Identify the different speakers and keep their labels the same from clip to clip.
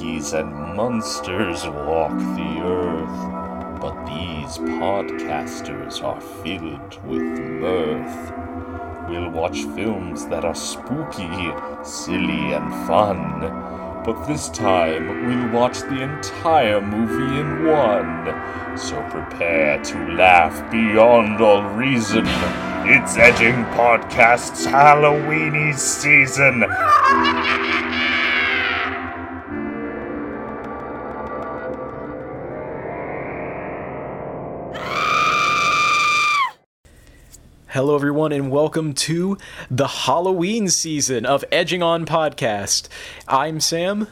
Speaker 1: and monsters walk the earth, but these podcasters are filled with mirth. We'll watch films that are spooky, silly, and fun, but this time we'll watch the entire movie in one. So prepare to laugh beyond all reason. It's Edging Podcast's Halloweeny season.
Speaker 2: Hello, everyone, and welcome to the Halloween season of Edging On Podcast. I'm Sam.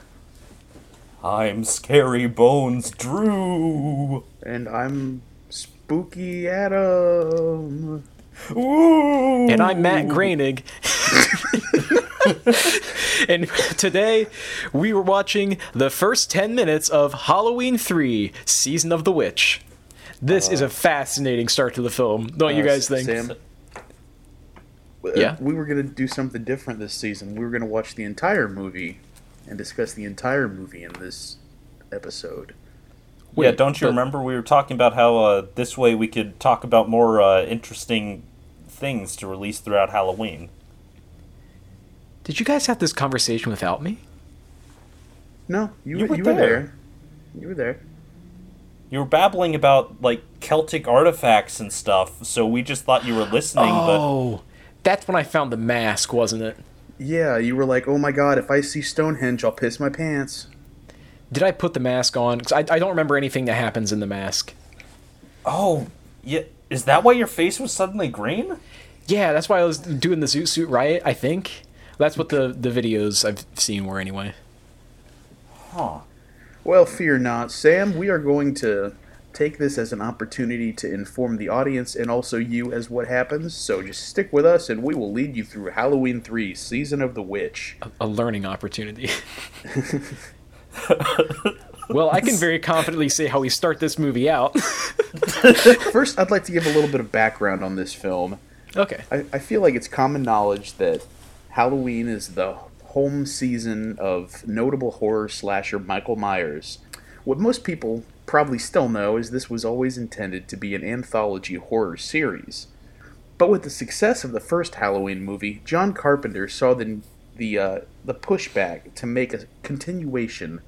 Speaker 1: I'm Scary Bones Drew.
Speaker 3: And I'm Spooky Adam.
Speaker 1: Ooh.
Speaker 2: And I'm Matt Groening. and today we were watching the first 10 minutes of Halloween 3 Season of the Witch. This is a fascinating start to the film, don't you
Speaker 3: Uh,
Speaker 2: guys think?
Speaker 3: Sam, uh,
Speaker 2: Yeah?
Speaker 3: We were going to do something different this season. We were going to watch the entire movie and discuss the entire movie in this episode.
Speaker 1: yeah, don't you
Speaker 2: but-
Speaker 1: remember we were talking about how uh, this way we could talk about more uh, interesting things to release throughout Halloween?
Speaker 2: Did you guys have this conversation without me?
Speaker 3: No, you,
Speaker 1: You
Speaker 3: were,
Speaker 1: were
Speaker 3: you were
Speaker 1: there.
Speaker 3: there. You were there.
Speaker 1: You were babbling about like Celtic artifacts and stuff, so we just thought you were listening.
Speaker 2: Oh, that's when I found the mask, wasn't it?
Speaker 3: Yeah, you were like, oh my god, if I see Stonehenge, I'll piss my pants.
Speaker 2: Did I put the mask on? 'Cause I, I don't remember anything that happens in the mask.
Speaker 1: Oh, yeah, is that why your face was suddenly green?
Speaker 2: Yeah, that's why I was doing the Zoot Suit Riot, I think. That's what the, the videos I've seen were anyway.
Speaker 1: Huh.
Speaker 3: Well, fear not, Sam. We are going to take this as an opportunity to inform the audience and also you as what happens. So just stick with us, and we will lead you through Halloween 3 Season of the Witch.
Speaker 2: A, a learning opportunity. well, I can very confidently say how we start this movie out.
Speaker 3: First, I'd like to give a little bit of background on this film.
Speaker 2: okay.
Speaker 3: I, I feel like it's common knowledge that Halloween is the home season of notable horror slasher Michael Myers. What most people probably still know is this was always intended to be an anthology horror series. But with the success of the first Halloween movie, John Carpenter saw the the uh, the pushback to make a continuation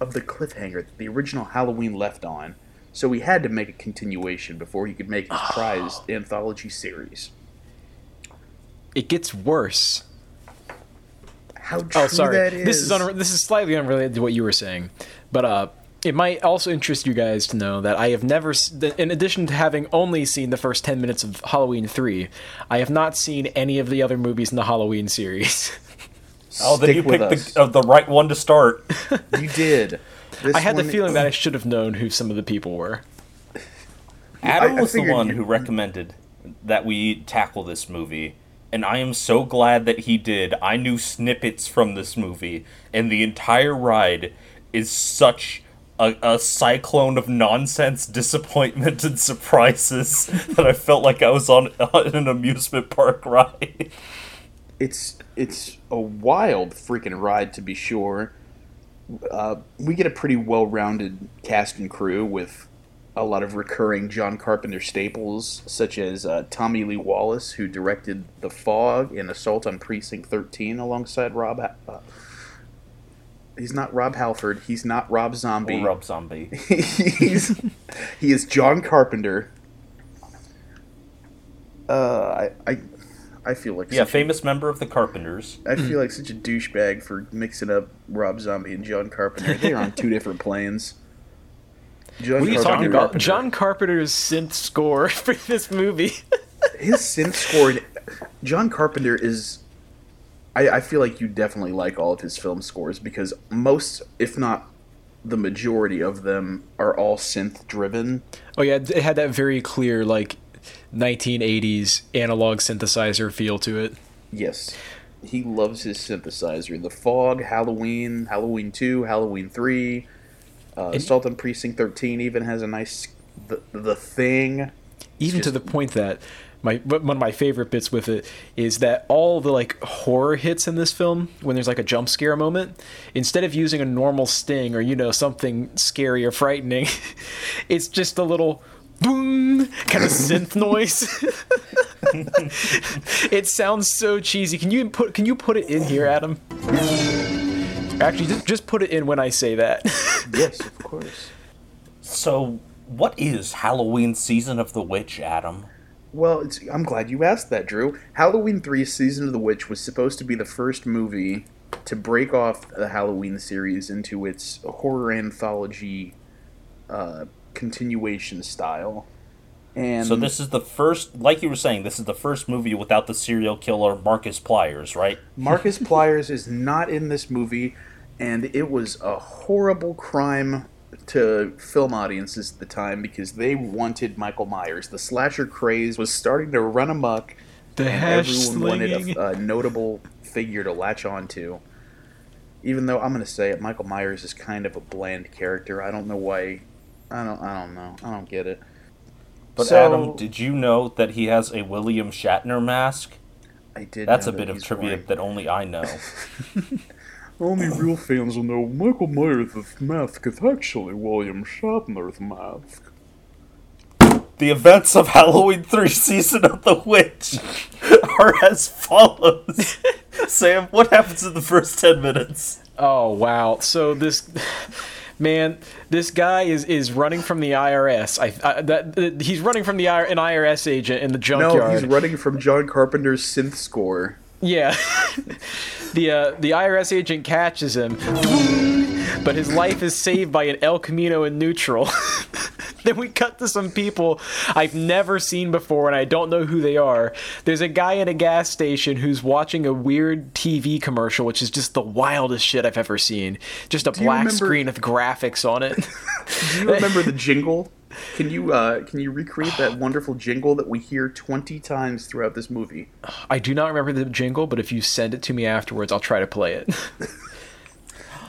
Speaker 3: of the cliffhanger that the original Halloween left on. So he had to make a continuation before he could make his prized anthology series.
Speaker 2: It gets worse.
Speaker 3: How true
Speaker 2: Oh, sorry.
Speaker 3: that is.
Speaker 2: This is unre- this is slightly unrelated to what you were saying, but uh, it might also interest you guys to know that I have never, in addition to having only seen the first ten minutes of Halloween three, I have not seen any of the other movies in the Halloween series.
Speaker 1: Oh, then
Speaker 3: Stick
Speaker 1: you picked the, uh, the right one to start.
Speaker 3: You did. This
Speaker 2: I had the feeling that I should have known who some of the people were.
Speaker 1: Adam
Speaker 3: I
Speaker 1: was the one
Speaker 3: you-
Speaker 1: who recommended that we tackle this movie, and I am so glad that he did. I knew snippets from this movie, and the entire ride is such a, a cyclone of nonsense, disappointment, and surprises that I felt like I was on, on an amusement park ride.
Speaker 3: it's it's a wild freaking ride to be sure. Uh, we get a pretty well-rounded cast and crew with a lot of recurring John Carpenter staples, such as uh, Tommy Lee Wallace, who directed The Fog and Assault on Precinct 13 alongside Rob. Uh, he's not Rob Halford. He's not Rob Zombie.
Speaker 1: Rob Zombie.
Speaker 3: he's he is John Carpenter. Uh, I I, I feel like
Speaker 1: Yeah,
Speaker 3: such a-
Speaker 1: famous member of the Carpenters.
Speaker 3: I feel like such a douchebag for mixing up Rob Zombie and John Carpenter. They're on two different planes. John
Speaker 2: What are you talking about? John Carpenter's synth score for this movie.
Speaker 3: His synth score. John Carpenter is. I, I feel like you definitely like all of his film scores because most, if not the majority of them, are all synth driven.
Speaker 2: oh yeah, it had that very clear like 1980s analog synthesizer feel to it.
Speaker 3: Yes. He loves his synthesizer. The Fog, Halloween, Halloween 2, Halloween 3, uh, Assault on Precinct 13 even has a nice. The, the Thing.
Speaker 2: even to the point that my one of my favorite bits with it is that all the like horror hits in this film when there's like a jump scare moment instead of using a normal sting or you know something scary or frightening it's just a little boom kind of synth noise it sounds so cheesy can you put can you put it in here adam actually just, just put it in when i say that
Speaker 3: yes, of course.
Speaker 1: So, what is Halloween Season of the Witch, Adam?
Speaker 3: Well, it's, I'm glad you asked that, Drew. Halloween 3 Season of the Witch was supposed to be the first movie to break off the Halloween series into its horror anthology uh, continuation style. And
Speaker 1: So this is the first, like you were saying, this is the first movie without the serial killer Marcus Pliers, right?
Speaker 3: Marcus Pliers is not in this movie, and it was a horrible crime to film audiences at the time because they wanted Michael Myers. The slasher craze was starting to run amok,
Speaker 2: the
Speaker 3: and
Speaker 2: hash
Speaker 3: everyone wanted a, a notable figure to latch onto. Even though I'm going to say it, Michael Myers is kind of a bland character. I don't know why. I don't. I don't know. I don't get it.
Speaker 1: But
Speaker 3: So-
Speaker 1: Adam, did you know that he has a William Shatner mask?
Speaker 3: I did.
Speaker 1: That's
Speaker 3: know
Speaker 1: a bit
Speaker 3: that
Speaker 1: of trivia
Speaker 3: wearing-
Speaker 1: that only I know.
Speaker 3: Only real fans will know Michael Myers' mask is actually William Shatner's mask.
Speaker 1: the events of Halloween 3 Season of the Witch are as follows. Sam, what happens in the first 10 minutes?
Speaker 2: Oh wow! So this man, this guy is is running from the IRS. I, I that, that- he's running from the I- an IRS agent in the junkyard.
Speaker 3: No, he's running from John Carpenter's synth score.
Speaker 2: Yeah. the uh, the IRS agent catches him, but his life is saved by an El Camino in neutral. then we cut to some people I've never seen before and I don't know who they are. There's a guy in a gas station who's watching a weird TV commercial, which is just the wildest shit I've ever seen. Just a
Speaker 3: you
Speaker 2: black
Speaker 3: remember-
Speaker 2: screen with graphics on it.
Speaker 3: Do you remember the jingle? Can you uh, can you recreate that wonderful jingle that we hear twenty times throughout this movie?
Speaker 2: I do not remember the jingle, but if you send it to me afterwards, I'll try to play it.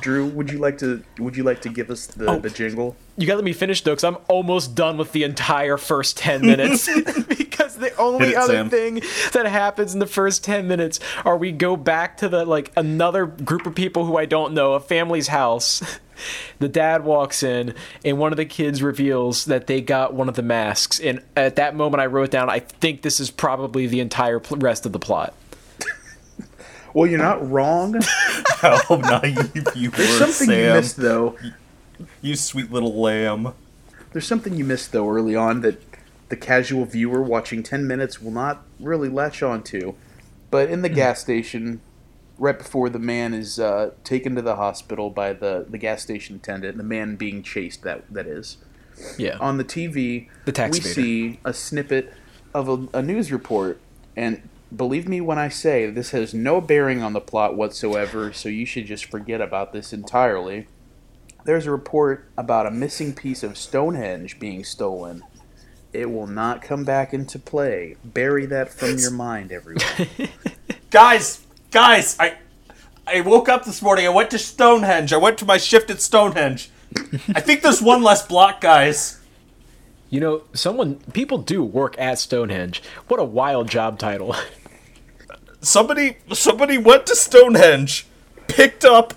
Speaker 3: Drew, would you like to would you like to give us the,
Speaker 2: Oh.
Speaker 3: the jingle?
Speaker 2: You gotta let me finish though, because I'm almost done with the entire first 10 minutes. because the only
Speaker 1: it,
Speaker 2: other
Speaker 1: Sam.
Speaker 2: thing that happens in the first 10 minutes are we go back to the, like, another group of people who I don't know, a family's house. The dad walks in, and one of the kids reveals that they got one of the masks. And at that moment, I wrote down, I think this is probably the entire pl- rest of the plot.
Speaker 3: Well, you're not wrong.
Speaker 1: How naive you
Speaker 3: There's
Speaker 1: were,
Speaker 3: something you missed though.
Speaker 1: You sweet little lamb.
Speaker 3: There's something you missed though early on that the casual viewer watching 10 minutes will not really latch on to. But in the hmm. gas station, right before the man is uh, taken to the hospital by the, the gas station attendant, the man being chased, that that is,
Speaker 2: Yeah.
Speaker 3: on the TV,
Speaker 2: The tax
Speaker 3: we see a snippet of a, a news report. And believe me when I say this has no bearing on the plot whatsoever, so you should just forget about this entirely. There's a report about a missing piece of Stonehenge being stolen. It will not come back into play. Bury that from your mind, everyone.
Speaker 1: Guys, guys, I I woke up this morning. I went to Stonehenge. I went to my shift at Stonehenge. I think there's one less block, guys.
Speaker 2: You know, someone, people do work at Stonehenge. What a wild job title.
Speaker 1: Somebody somebody went to Stonehenge, picked up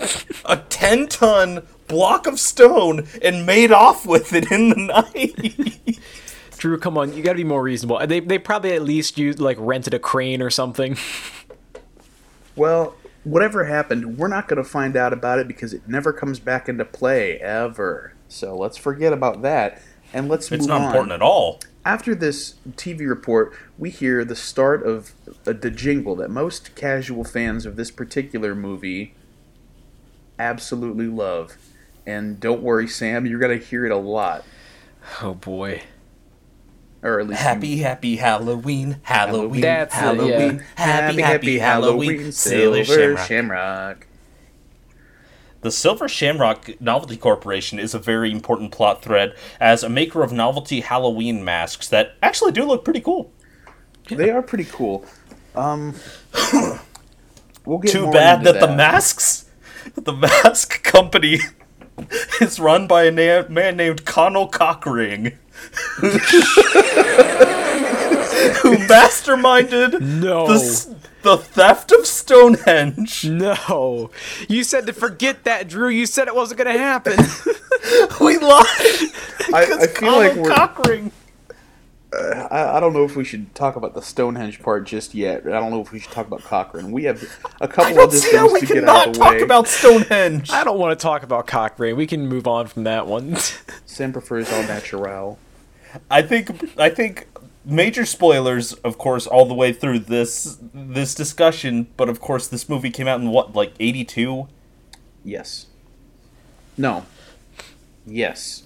Speaker 1: a 10-ton block of stone and made off with it in the night.
Speaker 2: Drew, come on, you gotta be more reasonable. They, they probably at least used, like, rented a crane or something.
Speaker 3: Well, whatever happened, we're not going to find out about it because it never comes back into play, ever. So let's forget about that. And let's move it.
Speaker 1: It's
Speaker 3: move
Speaker 1: not
Speaker 3: on.
Speaker 1: important at all.
Speaker 3: After this TV report, we hear the start of uh, the jingle that most casual fans of this particular movie absolutely love. And don't worry, Sam, you're going to hear it a lot.
Speaker 2: Oh boy.
Speaker 3: Or at least you-
Speaker 1: Happy, happy Halloween, Halloween,
Speaker 2: That's it,
Speaker 1: Halloween,
Speaker 2: yeah.
Speaker 1: happy, happy, Halloween, Sailor
Speaker 3: Silver
Speaker 1: Shamrock.
Speaker 3: Shamrock.
Speaker 1: The Silver Shamrock Novelty Corporation is a very important plot thread as a maker of novelty Halloween masks that actually do look pretty cool.
Speaker 3: They are pretty cool. Um, we'll get
Speaker 1: Too
Speaker 3: more
Speaker 1: bad
Speaker 3: into
Speaker 1: that, the masks, the mask company, is run by a na- man named Conal Cockring. who masterminded
Speaker 2: No.
Speaker 1: the, the theft of Stonehenge.
Speaker 2: No. You said to forget that, Drew. You said it wasn't going to happen.
Speaker 1: We lied.
Speaker 3: I,
Speaker 1: because
Speaker 3: I feel like we're.
Speaker 1: Cockring.
Speaker 3: I, I don't know if we should talk about the Stonehenge part just yet. I don't know if we should talk about Cochran. We have a couple
Speaker 1: don't
Speaker 3: other
Speaker 1: see how
Speaker 3: things
Speaker 1: we
Speaker 3: to get out
Speaker 1: cannot
Speaker 3: of the
Speaker 1: talk about Stonehenge.
Speaker 2: I don't want to talk about Cochran. We can move on from that one.
Speaker 3: Sam prefers all natural.
Speaker 1: I think I think major spoilers, of course, all the way through this this discussion. But of course, this movie came out in what, like eighty two.
Speaker 3: Yes. No. Yes.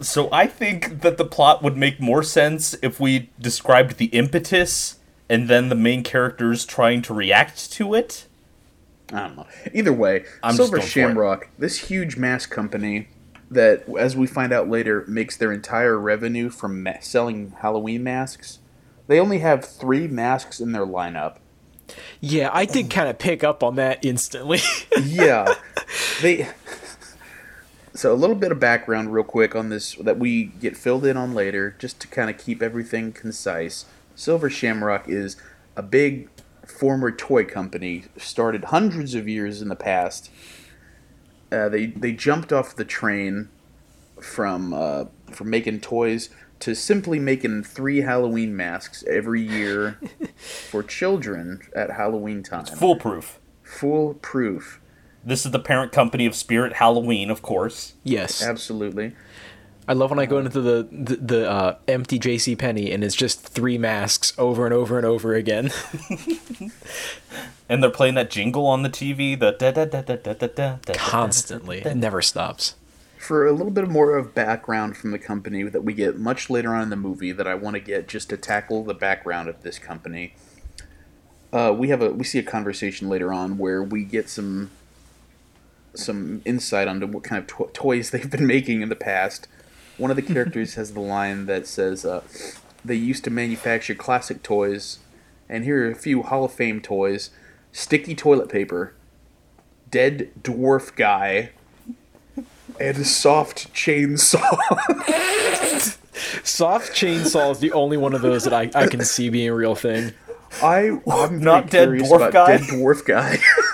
Speaker 1: So I think that the plot would make more sense if we described the impetus and then the main characters trying to react to it.
Speaker 3: I don't know. Either way,
Speaker 1: I'm just
Speaker 3: Silver
Speaker 1: for.
Speaker 3: Shamrock, this huge mask company that, as we find out later, makes their entire revenue from ma- selling Halloween masks. They only have three masks in their lineup.
Speaker 2: yeah, I did kind of pick up on that instantly.
Speaker 3: yeah they so a little bit of background real quick on this that we get filled in on later just to kind of keep everything concise silver shamrock is a big former toy company started hundreds of years in the past uh, they they jumped off the train from uh, from making toys to simply making three Halloween masks every year for children at Halloween time.
Speaker 1: Foolproof.
Speaker 3: Foolproof.
Speaker 1: This is the parent company of Spirit Halloween, of course.
Speaker 2: Yes,
Speaker 3: absolutely.
Speaker 2: I love when I go into the the, the uh, empty J.C. Penney and it's just three masks over and over and over again.
Speaker 1: and they're playing that jingle on the TV, the da da da da da da da.
Speaker 2: Constantly, it never stops.
Speaker 3: For a little bit more of background from the company that we get much later on in the movie, that I want to get just to tackle the background of this company. Uh, we have a we see a conversation later on where we get some some insight onto what kind of to- toys they've been making in the past. One of the characters has the line that says, uh, "They used to manufacture classic toys, and here are a few Hall of Fame toys: sticky toilet paper, dead dwarf guy, and a soft chainsaw."
Speaker 2: Soft chainsaw is the only one of those that I, I can see being a real thing.
Speaker 3: I I'm
Speaker 1: Not
Speaker 3: very
Speaker 1: dead
Speaker 3: curious
Speaker 1: dwarf
Speaker 3: about
Speaker 1: guy?
Speaker 3: Dead dwarf guy.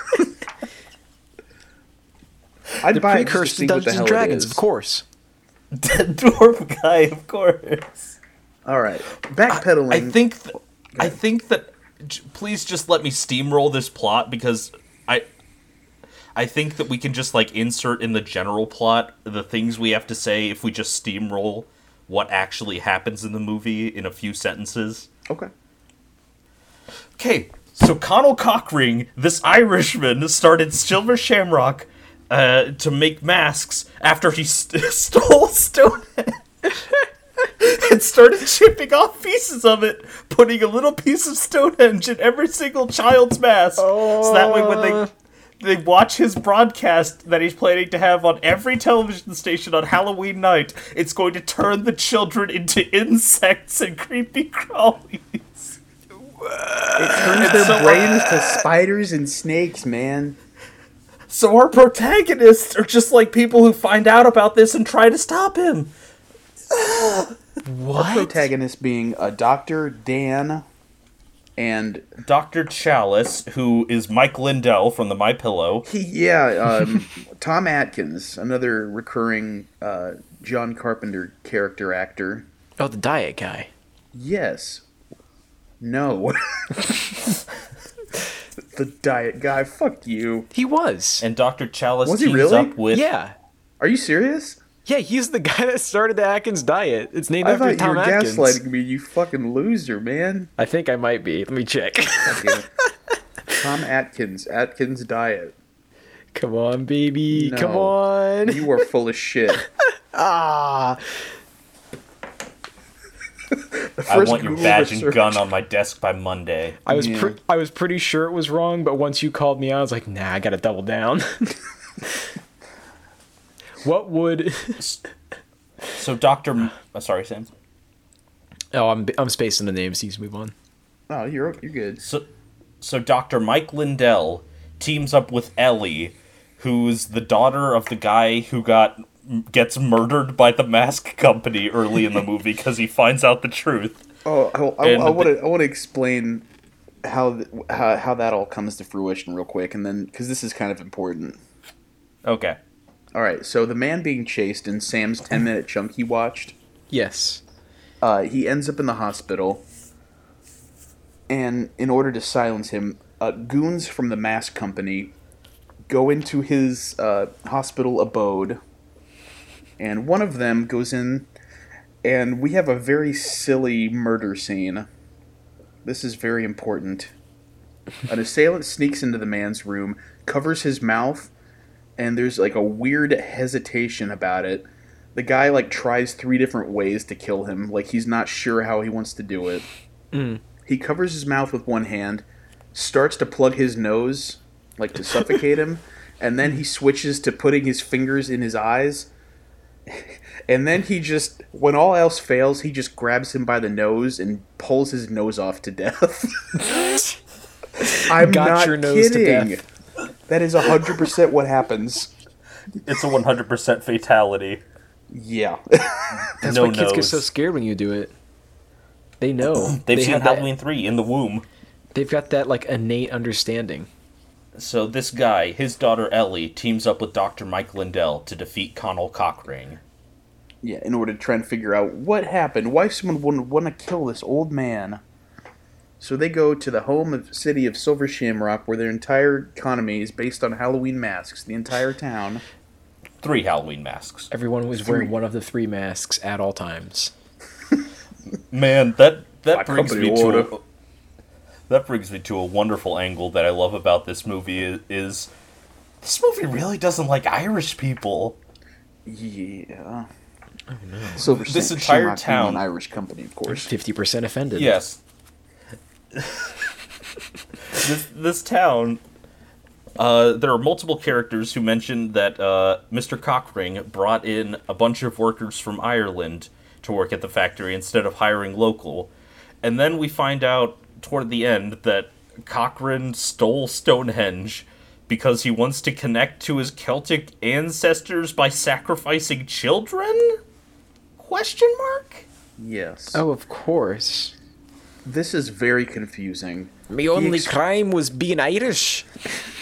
Speaker 3: I'd
Speaker 2: The
Speaker 3: buy it to
Speaker 2: precursor to
Speaker 3: see what the
Speaker 2: Dungeons and Dragons, of course.
Speaker 1: Dead dwarf guy, of course.
Speaker 3: All right, backpedaling.
Speaker 1: I think th- I think that j- please just let me steamroll this plot because I I think that we can just like insert in the general plot the things we have to say if we just steamroll what actually happens in the movie in a few sentences.
Speaker 3: Okay.
Speaker 1: Okay, so Conal Cockring, this Irishman, started Silver Shamrock uh, to make masks after he st- stole Stonehenge and started chipping off pieces of it, putting a little piece of Stonehenge in every single child's mask. So that way, when they they watch his broadcast that he's planning to have on every television station on Halloween night, it's going to turn the children into insects and creepy crawlies.
Speaker 3: It turns their brains to spiders and snakes, man.
Speaker 1: So our protagonists are just like people who find out about this and try to stop him.
Speaker 2: What?
Speaker 3: Our Protagonist being a Doctor Dan and
Speaker 1: Dr. Challis, who is Mike Lindell from the My Pillow.
Speaker 3: he, yeah, um, Tom Atkins, another recurring uh, John Carpenter character actor.
Speaker 2: Oh, the diet guy.
Speaker 3: Yes. No. the diet guy. Fuck you.
Speaker 2: He was.
Speaker 1: And Dr. Challis
Speaker 3: Was he
Speaker 1: teams
Speaker 3: really?
Speaker 1: up with
Speaker 2: yeah.
Speaker 3: Are you serious?
Speaker 2: Yeah, he's the guy that started the Atkins diet. It's named
Speaker 3: I
Speaker 2: after
Speaker 3: thought you
Speaker 2: Tom
Speaker 3: were
Speaker 2: Atkins.
Speaker 3: gaslighting me, you fucking loser, man.
Speaker 2: I think I might be. Let me check.
Speaker 3: Tom Atkins, Atkins diet.
Speaker 2: Come on, baby. Come on.
Speaker 3: You are full of shit.
Speaker 2: ah.
Speaker 3: The
Speaker 1: I want your
Speaker 3: Google
Speaker 1: badge and gun on my desk by Monday.
Speaker 2: I was
Speaker 3: Yeah.
Speaker 2: pre- I was pretty sure it was wrong, but once you called me out, I was like, nah, I gotta double down. what would?
Speaker 1: So Dr. M- uh, sorry, Sam.
Speaker 2: Oh, I'm I'm spacing the names. Please move on.
Speaker 3: Oh, you're you're good.
Speaker 1: So, so Dr. Mike Lindell teams up with Ellie, who's the daughter of the guy who got gets murdered by the mask company early in the movie because he finds out the truth.
Speaker 3: Oh, I, I,
Speaker 1: And
Speaker 3: I want to I want to explain how, th- how how that all comes to fruition real quick, and then because this is kind of important.
Speaker 1: Okay.
Speaker 3: All right, so the man being chased in Sam's ten minute chunk he watched,
Speaker 2: Yes.
Speaker 3: uh, he ends up in the hospital, and in order to silence him, uh, goons from the mask company go into his uh, hospital abode, and one of them goes in, and we have a very silly murder scene. This is very important. An assailant sneaks into the man's room, covers his mouth, and there's like a weird hesitation about it. The guy like tries three different ways to kill him, like he's not sure how he wants to do it. Mm. He covers his mouth with one hand, starts to plug his nose, like to suffocate him, and then he switches to putting his fingers in his eyes. And then he just, when all else fails, he just grabs him by the nose and pulls his nose off to death. I'm
Speaker 2: Got
Speaker 3: not
Speaker 2: your nose to
Speaker 3: kidding.
Speaker 2: death.
Speaker 3: That is 100% what happens.
Speaker 1: It's a 100% fatality.
Speaker 3: Yeah.
Speaker 2: That's
Speaker 1: no
Speaker 2: why kids get so scared when you do it. They know.
Speaker 1: They've
Speaker 2: they
Speaker 1: seen
Speaker 2: have that-
Speaker 1: Halloween 3 in the womb.
Speaker 2: They've got that like innate understanding.
Speaker 1: So this guy, his daughter Ellie, teams up with Dr. Mike Lindell to defeat Conal Cockring.
Speaker 3: yeah, in order to try and figure out what happened, why someone would want to kill this old man. So they go to the home of city of Silver Shamrock, where their entire economy is based on Halloween masks. The entire town.
Speaker 1: Three Halloween masks.
Speaker 2: Everyone was wearing one of the three masks at all times.
Speaker 1: Man, that that
Speaker 3: My
Speaker 1: brings
Speaker 3: company
Speaker 1: me to a, that brings me to a wonderful angle that I love about this movie is, is this movie really doesn't like Irish people.
Speaker 3: Yeah. Oh no. Silver
Speaker 1: This entire town-
Speaker 3: an Irish company, of course.
Speaker 2: Fifty percent offended.
Speaker 1: Yes. this this town. Uh, there are multiple characters who mention that uh, Mr. Cockring brought in a bunch of workers from Ireland to work at the factory instead of hiring local, and then we find out toward the end that Cochran stole Stonehenge because he wants to connect to his Celtic ancestors by sacrificing children? Question mark.
Speaker 3: Yes.
Speaker 2: Oh, of course.
Speaker 3: This is very confusing.
Speaker 2: My only
Speaker 3: ex-
Speaker 2: crime was being Irish.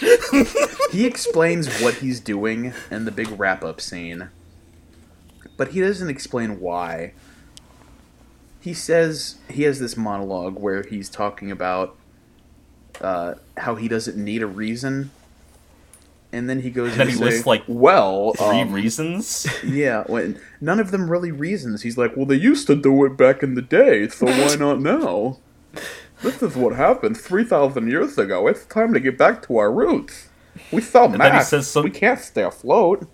Speaker 3: He explains what he's doing in the big wrap up scene, but he doesn't explain why. He says he has this monologue where he's talking about uh, how he doesn't need a reason, and then he goes
Speaker 1: then
Speaker 3: and
Speaker 1: he
Speaker 3: say,
Speaker 1: lists, like,
Speaker 3: well,
Speaker 1: Three
Speaker 3: um,
Speaker 1: reasons.
Speaker 3: yeah, when, none of them really reasons. He's like, well, they used to do it back in the day, so why not now? This is what happened 3,000 years ago. It's time to get back to our roots. We sell
Speaker 1: then he
Speaker 3: masks.
Speaker 1: says some-
Speaker 3: We can't stay afloat.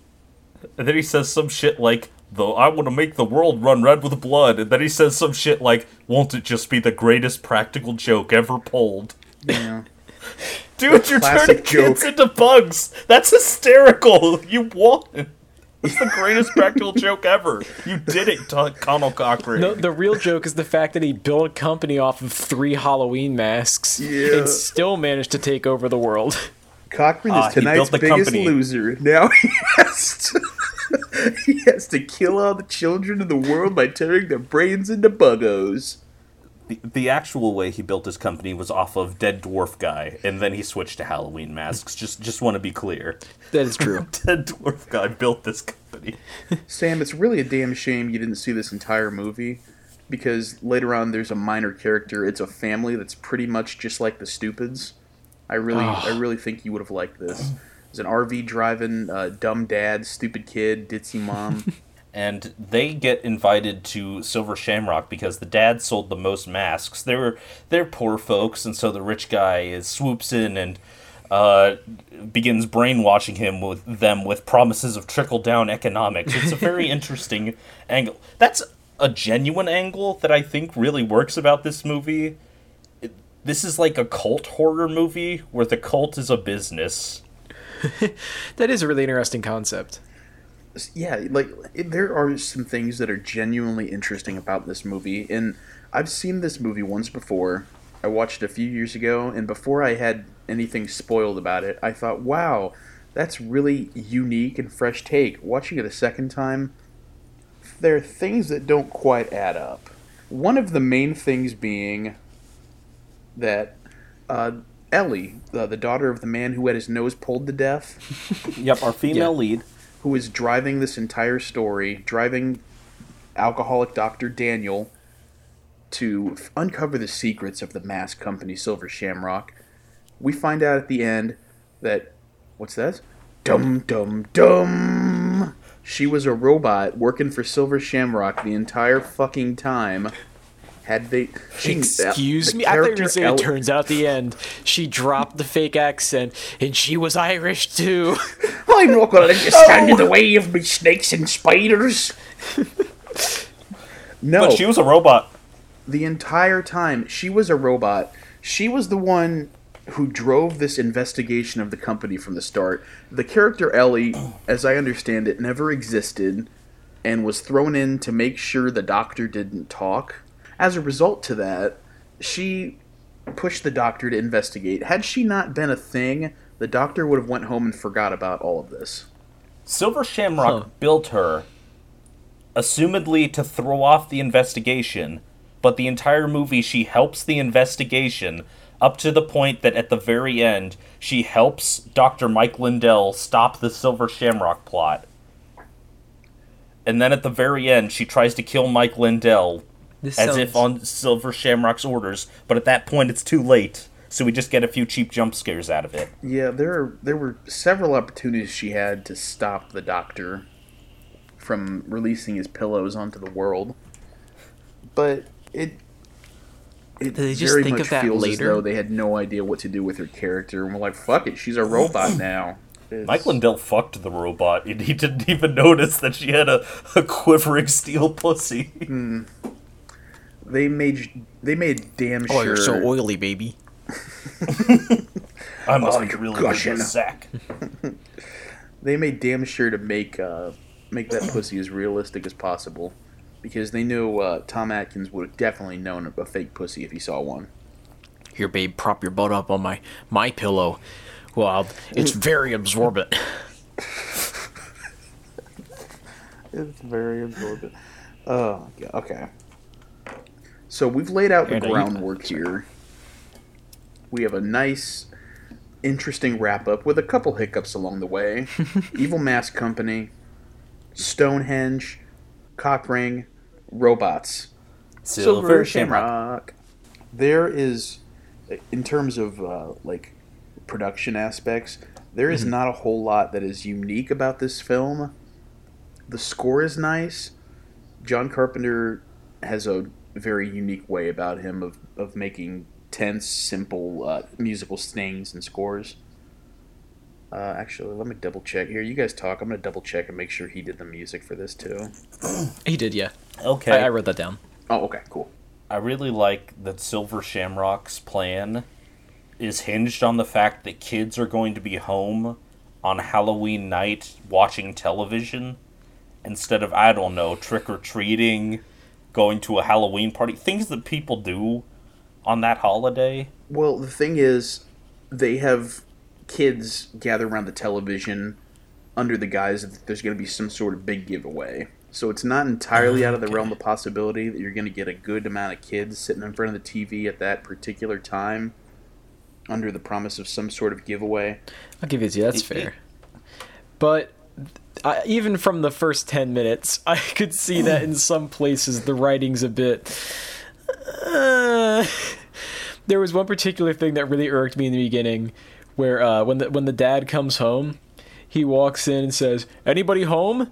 Speaker 1: And then he says some shit like, "Though I want to make the world run red with blood." And then he says some shit like, "Won't it just be the greatest practical joke ever pulled?"
Speaker 3: Yeah.
Speaker 1: Dude, you're
Speaker 3: Classic
Speaker 1: turning kids into bugs. That's hysterical. You won. It's the greatest practical joke ever. You did it, T- Conal Cochran.
Speaker 2: No, the real joke is the fact that he built a company off of three Halloween masks
Speaker 3: Yeah.
Speaker 2: and still managed to take over the world.
Speaker 3: Cochran is ah,
Speaker 1: he
Speaker 3: tonight's biggest
Speaker 1: company.
Speaker 3: loser. Now he has to he has to kill all the children in the world by turning their brains into buggos.
Speaker 1: The, the actual way he built his company was off of Dead Dwarf Guy, and then he switched to Halloween masks. Just, just want to be clear.
Speaker 2: That is true.
Speaker 1: Dead Dwarf Guy built this company.
Speaker 3: Sam, it's really a damn shame you didn't see this entire movie because later on there's a minor character. It's a family that's pretty much just like the Stupids. I really, I really think you would have liked this. It's an RV driving, uh, dumb dad, stupid kid, ditzy mom.
Speaker 1: and they get invited to Silver Shamrock because the dad sold the most masks. They're they're poor folks, and so the rich guy is swoops in and uh, begins brainwashing him with them with promises of trickle down economics. It's a very interesting angle. That's a genuine angle that I think really works about this movie. It- This is like a cult horror movie where the cult is a business.
Speaker 2: that is a really interesting concept.
Speaker 3: yeah, like there are some things that are genuinely interesting about this movie, and I've seen this movie once before. I watched it a few years ago, and before I had anything spoiled about it, I thought, "Wow, that's really unique and fresh take." Watching it a second time, there are things that don't quite add up. One of the main things being that uh, Ellie, the, the daughter of the man who had his nose pulled to death,
Speaker 1: Yep, our female
Speaker 2: Yeah.
Speaker 1: lead.
Speaker 3: who is driving this entire story, driving alcoholic Dr. Daniel to f- uncover the secrets of the mask company Silver Shamrock. We find out at the end that what's that? Dum dum dum. She was a robot working for Silver Shamrock the entire fucking time. Had they? She, uh,
Speaker 2: Excuse
Speaker 3: the
Speaker 2: me. I thought you were
Speaker 3: character
Speaker 2: gonna
Speaker 3: El-
Speaker 2: it turns out at the end she dropped the fake accent and she was Irish too.
Speaker 3: I'm not gonna let you oh. stand in the way of me snakes and spiders. no,
Speaker 1: But she was a robot.
Speaker 3: the entire time she was a robot. She was the one who drove this investigation of the company from the start. The character Ellie, as I understand it, never existed and was thrown in to make sure the doctor didn't talk. As a result to that, she pushed the doctor to investigate. Had she not been a thing, the doctor would have went home and forgot about all of this.
Speaker 1: Silver Shamrock
Speaker 2: Huh.
Speaker 1: built her, assumedly to throw off the investigation, but the entire movie she helps the investigation up to the point that at the very end she helps Dr. Mike Lindell stop the Silver Shamrock plot. And then at the very end she tries to kill Mike Lindell
Speaker 2: This
Speaker 1: as if on Silver Shamrock's orders, but at that point it's too late. So we just get a few cheap jump scares out of it.
Speaker 3: Yeah, there there were several opportunities she had to stop the doctor from releasing his pillows onto the world, but it it
Speaker 2: Did they just
Speaker 3: very
Speaker 2: think
Speaker 3: much
Speaker 2: of that
Speaker 3: feels as though they had no idea what to do with her character, and we're like, "Fuck it, she's a robot now." It's-
Speaker 1: Mike Lindell fucked the robot, and he didn't even notice that she had a, a quivering steel pussy. Hmm.
Speaker 3: They made they made damn
Speaker 2: Oh,
Speaker 3: sure.
Speaker 2: you're so oily, baby.
Speaker 1: I must
Speaker 3: Oh,
Speaker 1: be really
Speaker 3: gushing.
Speaker 1: good sack.
Speaker 3: they made damn sure to make uh, make that pussy as realistic as possible, because they knew uh, Tom Atkins would have definitely known a fake pussy if he saw one.
Speaker 2: Here, babe, prop your butt up on my my pillow. Well, it's very absorbent.
Speaker 3: It's very absorbent. Oh, okay. So we've laid out the
Speaker 2: And
Speaker 3: groundwork here. We have a nice, interesting wrap up with a couple hiccups along the way. Evil Mask Company, Stonehenge, Cockring, robots. Silver Shamrock. There is, in terms of uh, like production aspects, there is not a whole lot that is unique about this film. The score is nice. John Carpenter has a very unique way about him of, of making tense, simple uh, musical stings and scores. Uh, actually, let me double check here. You guys talk. I'm gonna double check and make sure he did the music for this too.
Speaker 2: he did, yeah.
Speaker 1: Okay.
Speaker 2: I, I wrote that down.
Speaker 3: Oh, okay, cool.
Speaker 1: I really like that Silver Shamrock's plan is hinged on the fact that kids are going to be home on Halloween night watching television instead of, I don't know, trick or treating, going to a Halloween party. Things that people do on that holiday.
Speaker 3: Well, the thing is, they have kids gather around the television under the guise that there's going to be some sort of big giveaway. So it's not entirely ah, out of the realm of possibility that you're going to get a good amount of kids sitting in front of the TV at that particular time under the promise of some sort of giveaway.
Speaker 2: I'll give it to you. That's
Speaker 1: It-
Speaker 2: fair. But I, even from the first 10 minutes, I could see that in some places the writing's a bit. Uh, there was one particular thing that really irked me in the beginning where uh, when, the, when the dad comes home, he walks in and says, Anybody home?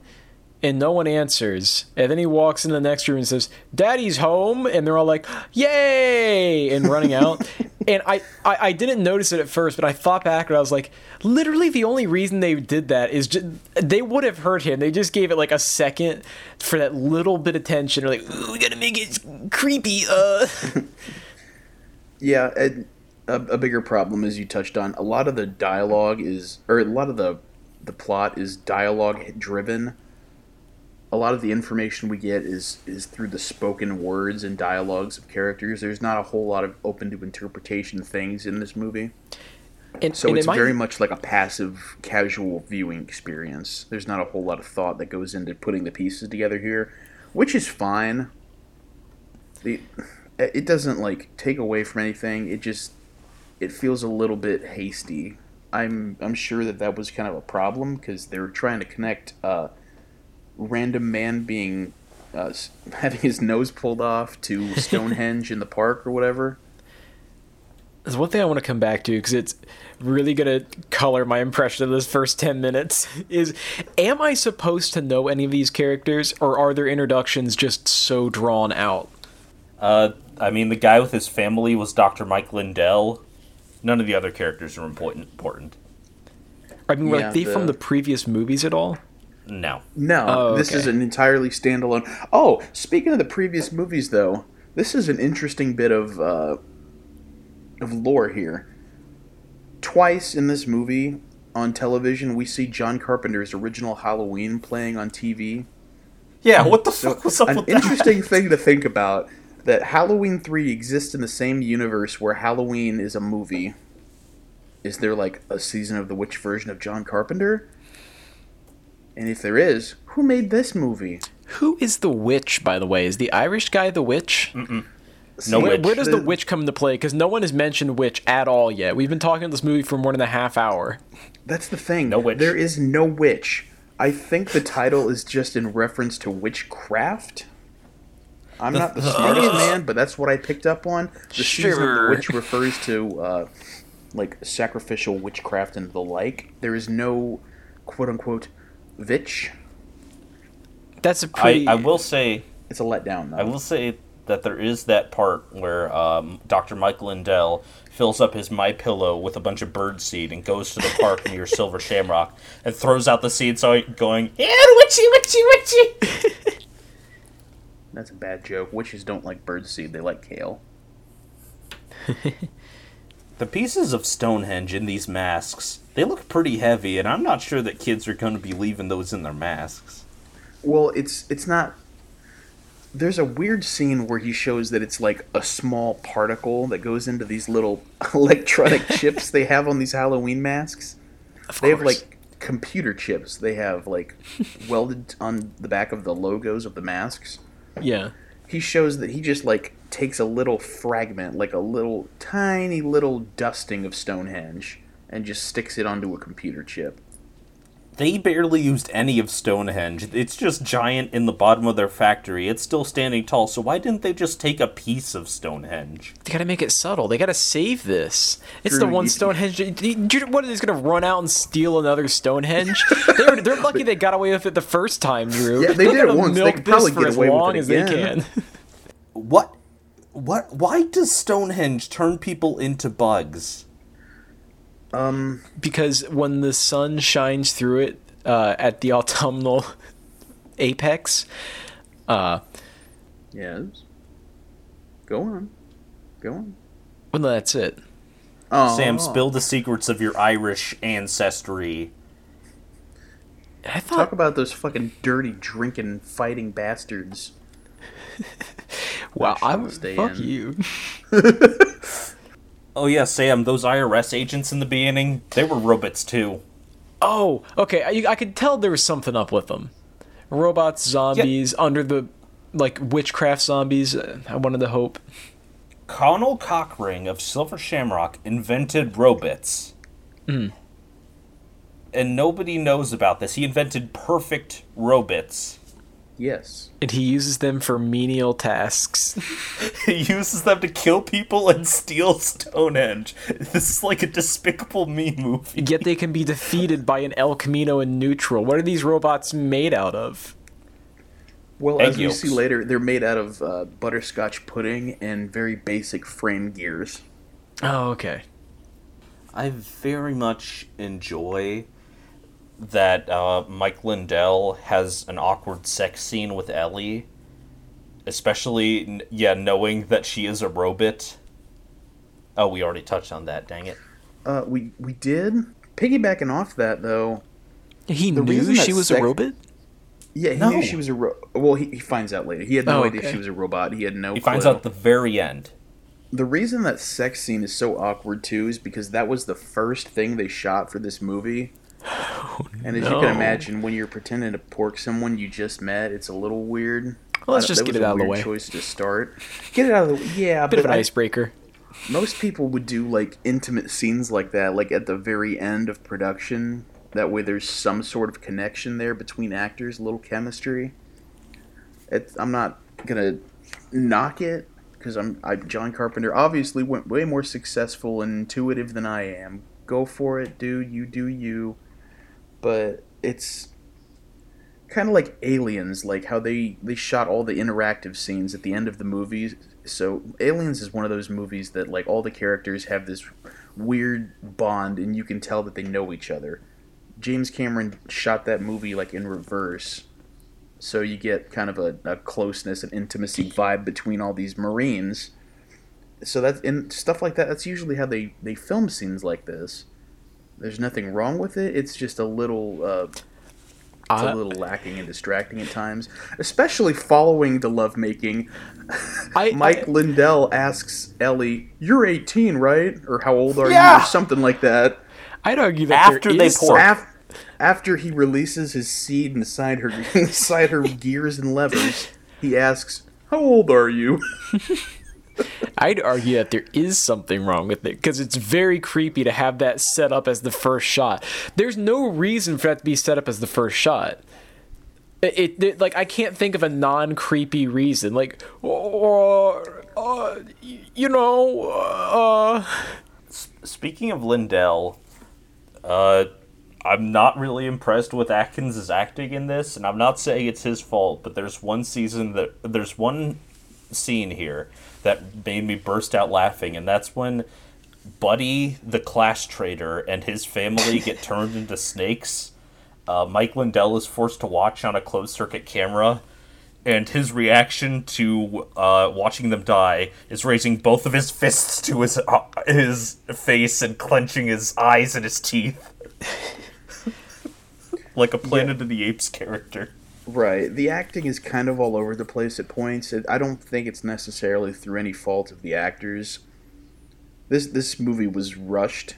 Speaker 2: and no one answers. And then he walks in the next room and says, "Daddy's home," and they're all like, "Yay!" and running out. And I, I, I didn't notice it at first, but I thought back and I was like, literally, the only reason they did that is just they would have heard him. They just gave it like a second for that little bit of tension. They're like, we gotta make it creepy. Uh.
Speaker 3: Yeah, and a, a bigger problem, as you touched on, a lot of the dialogue is, or a lot of the the plot is dialogue driven. A lot of the information we get is is through the spoken words and dialogues of characters. There's not a whole lot of open to interpretation things in this movie,
Speaker 2: And,
Speaker 3: so
Speaker 2: and
Speaker 3: it's
Speaker 2: it might-
Speaker 3: very much like a passive, casual viewing experience. There's not a whole lot of thought that goes into putting the pieces together here, which is fine. the it doesn't like take away from anything. It just it feels a little bit hasty. I'm I'm sure that that was kind of a problem because they were trying to connect uh, random man being uh, having his nose pulled off to Stonehenge in the park or whatever.
Speaker 2: There's one thing I want to come back to because it's really going to color my impression of this first 10 minutes is am I supposed to know any of these characters or are their introductions just so drawn out?
Speaker 1: Uh, I mean, the guy with his family was Dr. Mike Lindell. None of the other characters are important. Important.
Speaker 2: I mean, were
Speaker 3: Yeah,
Speaker 2: like they from
Speaker 3: the-
Speaker 2: the previous movies at all?
Speaker 1: No.
Speaker 3: No,
Speaker 2: Oh,
Speaker 3: this
Speaker 2: okay.
Speaker 3: is an entirely standalone. Oh, speaking of the previous movies, though, this is an interesting bit of uh, of lore here. Twice in this movie on television, we see John Carpenter's original Halloween playing on TV.
Speaker 1: Yeah, what the
Speaker 3: So,
Speaker 1: fuck was up
Speaker 3: an
Speaker 1: with that?
Speaker 3: interesting thing to think about that Halloween 3 exists in the same universe where Halloween is a movie. Is there like a season of the witch version of John Carpenter? And if there is, who made this movie?
Speaker 2: Who is the witch, by the way? Is the Irish guy the witch?
Speaker 1: No
Speaker 2: where,
Speaker 1: witch.
Speaker 2: where does the
Speaker 3: The-
Speaker 2: witch come into play? Because no one has mentioned witch at all yet. We've been talking about this movie for more than a half hour.
Speaker 3: That's the thing.
Speaker 1: No witch.
Speaker 3: There is no witch. I think the title is just in reference to witchcraft. I'm not the smartest man, but that's what I picked up on. The season of the witch refers to uh, like sacrificial witchcraft and the like. There is no quote unquote vitch.
Speaker 2: That's a
Speaker 1: I,
Speaker 2: pretty.
Speaker 1: I will say
Speaker 3: It's a letdown though.
Speaker 1: I will say that there is that part where um, Dr. Mike Lindell fills up his My Pillow with a bunch of bird seed and goes to the park near Silver Shamrock and throws out the seed, so going, "Yeah, witchy, witchy, witchy."
Speaker 3: That's a bad joke. Witches don't like birdseed; they like kale.
Speaker 1: The pieces of Stonehenge in these masks, they look pretty heavy, and I'm not sure that kids are going to be leaving those in their masks.
Speaker 3: Well, it's it's not. There's a weird scene where he shows that it's like a small particle that goes into these little electronic chips they have on these Halloween masks.
Speaker 2: of
Speaker 3: They have like computer chips. They have like welded on the back of the logos of the masks.
Speaker 2: yeah.
Speaker 3: He shows that he just like takes a little fragment, like a little tiny little dusting of Stonehenge, and just sticks it onto a computer chip.
Speaker 1: They barely used any of Stonehenge. It's just giant in the bottom of their factory. It's still standing tall, so why didn't they just take a piece of Stonehenge?
Speaker 2: They gotta make it subtle. They gotta save this. It's
Speaker 3: Drew,
Speaker 2: the one
Speaker 3: you-
Speaker 2: Stonehenge. do you- What are they gonna run out and steal another Stonehenge? they're, they're lucky they got away with it the first time, Drew.
Speaker 3: Yeah, they
Speaker 2: They're
Speaker 3: did it
Speaker 2: gonna
Speaker 3: once. They
Speaker 2: Milk
Speaker 3: could
Speaker 2: this
Speaker 3: probably
Speaker 2: for
Speaker 3: get
Speaker 2: as
Speaker 3: away with
Speaker 2: long
Speaker 3: it
Speaker 2: as they
Speaker 3: again.
Speaker 2: can.
Speaker 1: What? What? Why does Stonehenge turn people into bugs?
Speaker 3: Um,
Speaker 2: because when the sun shines through it uh, at the autumnal apex, uh,
Speaker 3: yes. Go on. Go on.
Speaker 2: well, that's it.
Speaker 3: Oh,
Speaker 1: Sam, spill the secrets of your Irish ancestry.
Speaker 2: I thought
Speaker 3: Talk about those fucking dirty drinking fighting bastards.
Speaker 2: Wow,
Speaker 3: Shall
Speaker 2: I'm
Speaker 3: stay
Speaker 2: fuck
Speaker 3: in.
Speaker 2: you.
Speaker 1: Oh yeah, Sam, those IRS agents in the beginning, they were robots too.
Speaker 2: Oh, okay. I, I could tell there was something up with them. Robots, zombies, under the like witchcraft zombies. uh, I wanted to hope.
Speaker 1: Conal Cockring of Silver Shamrock invented robots. And nobody knows about this. He invented perfect robots.
Speaker 3: Yes.
Speaker 2: And he uses them for menial tasks.
Speaker 1: he uses them to kill people and steal Stonehenge. This is like a Despicable Me movie.
Speaker 2: Yet they can be defeated by an El Camino in neutral. What are these robots made out of?
Speaker 3: Well,
Speaker 1: Egg
Speaker 3: as we
Speaker 1: yolks.
Speaker 3: see later, they're made out of uh, butterscotch pudding and very basic frame gears.
Speaker 2: Oh, okay.
Speaker 1: I very much enjoy that uh, Mike Lindell has an awkward sex scene with Ellie, especially yeah, knowing that she is a robot. Oh, we already touched on that. Dang it!
Speaker 3: Uh, we we did piggybacking off that though.
Speaker 2: He
Speaker 3: The
Speaker 2: knew
Speaker 3: reason
Speaker 2: she was
Speaker 3: sec-
Speaker 2: a robot?
Speaker 3: Yeah, he
Speaker 1: No.
Speaker 3: knew she was a ro- well. He, he finds out later. He had no
Speaker 2: Oh,
Speaker 3: idea
Speaker 2: okay.
Speaker 3: she was a robot. He had no. Idea.
Speaker 1: He finds out at the very end.
Speaker 3: The reason that sex scene is so awkward too is because that was the first thing they shot for this movie. and as you can imagine, when you're pretending to pork someone you just met, it's a little weird.
Speaker 2: Well, let's just get it
Speaker 3: a
Speaker 2: out of the way.
Speaker 3: Choice to start. Get it out of the way. Yeah,
Speaker 2: Bit
Speaker 3: but
Speaker 2: of an
Speaker 3: I-
Speaker 2: icebreaker.
Speaker 3: most people would do like intimate scenes like that, like at the very end of production. That way, there's some sort of connection there between actors, a little chemistry. It's, I'm not gonna knock it because I'm I, John Carpenter obviously went way more successful and intuitive than I am. Go for it, dude. You do you. But it's kind of like Aliens, like how they they shot all the interactive scenes at the end of the movies. So Aliens is one of those movies that like all the characters have this weird bond, and you can tell that they know each other. James Cameron shot that movie like in reverse, so you get kind of a, a closeness and intimacy vibe between all these Marines. So that's and stuff like that. That's usually how they they film scenes like this. There's nothing wrong with it. It's just a little. Uh, it's
Speaker 2: I-
Speaker 3: a little lacking and distracting at times, especially following the lovemaking.
Speaker 2: I,
Speaker 3: Mike
Speaker 2: I-
Speaker 3: Lindell asks Ellie, "You're 18, right? Or how old are you?
Speaker 1: Yeah!
Speaker 3: Or something like that."
Speaker 2: I'd argue that
Speaker 1: After
Speaker 2: there
Speaker 1: they
Speaker 2: is
Speaker 1: pour-
Speaker 3: Af- after he releases his seed inside her inside her gears and levers, he asks, "How old are you?"
Speaker 2: I'd argue that there is something wrong with it because it's very creepy to have that set up as the first shot. There's no reason for that to be set up as the first shot. It, it- like I can't think of a non creepy reason. Like, uh, uh, you know, uh,
Speaker 1: Speaking of Lindell, uh, I'm not really impressed with Atkins' acting in this, and I'm not saying it's his fault, but there's one season that there's one scene here that made me burst out laughing, and that's when Buddy, the Clash trader, and his family get turned into snakes. Uh, Mike Lindell is forced to watch on a closed circuit camera, and his reaction to uh, watching them die is raising both of his fists to his uh, his face and clenching his eyes and his teeth, like a Planet of the Apes character.
Speaker 3: Right. The acting is kind of all over the place at points. I don't think it's necessarily through any fault of the actors. This this movie was rushed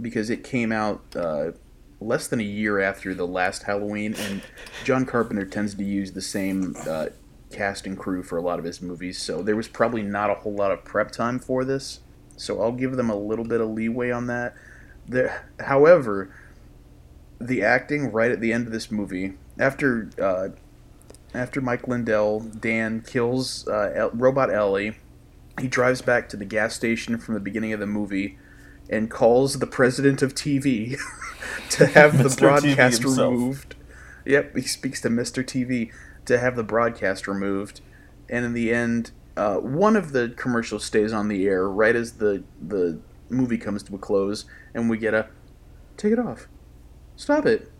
Speaker 3: because it came out uh, less than a year after the last Halloween, and John Carpenter tends to use the same uh, cast and crew for a lot of his movies. So there was probably not a whole lot of prep time for this. So I'll give them a little bit of leeway on that. There, however, the acting right at the end of this movie, after uh, after Mike Lindell, Dan kills uh, El- Robot Ellie, he drives back to the gas station from the beginning of the movie and calls the president of TV to have the broadcast removed. Yep, he speaks to Mr. TV to have the broadcast removed, and in the end, uh, one of the commercials stays on the air right as the the movie comes to a close, and we get a take it off. Stop it.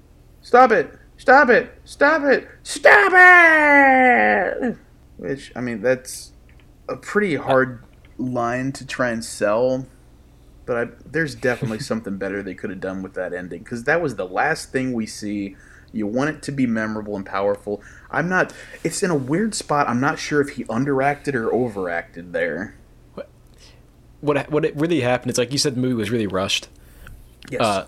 Speaker 3: Stop it. Stop it. Stop it. Stop it. Which I mean, that's a pretty hard line to try and sell. But I, there's definitely something better they could have done with that ending because that was the last thing we see. You want it to be memorable and powerful. I'm not. It's in a weird spot. I'm not sure if he underacted or overacted there.
Speaker 2: what what it really happened It's like you said, the movie was really rushed.
Speaker 3: Yes.
Speaker 2: Uh,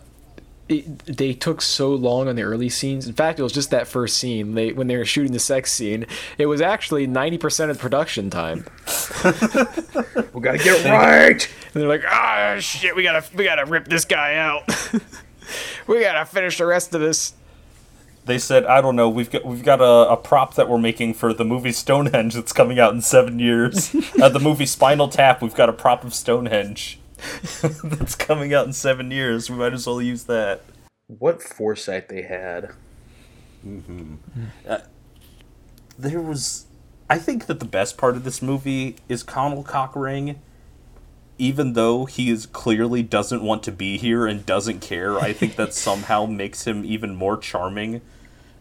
Speaker 2: it, they took so long on the early scenes. In fact, it was just that first scene. They when they were shooting the sex scene, it was actually ninety percent of the production time.
Speaker 3: we gotta get it right.
Speaker 2: And they're like, ah, shit, we gotta we gotta rip this guy out. we gotta finish the rest of this.
Speaker 1: They said, "I don't know. We've got we've got a, a prop that we're making for the movie Stonehenge that's coming out in seven years. uh, the movie Spinal Tap. We've got a prop of Stonehenge that's coming out in seven years. We might as well use that."
Speaker 3: What foresight they had. Mm-hmm.
Speaker 1: Uh, there was I think that the best part of this movie is Conal Cochran. Even though he is clearly doesn't want to be here and doesn't care, I think that somehow makes him even more charming.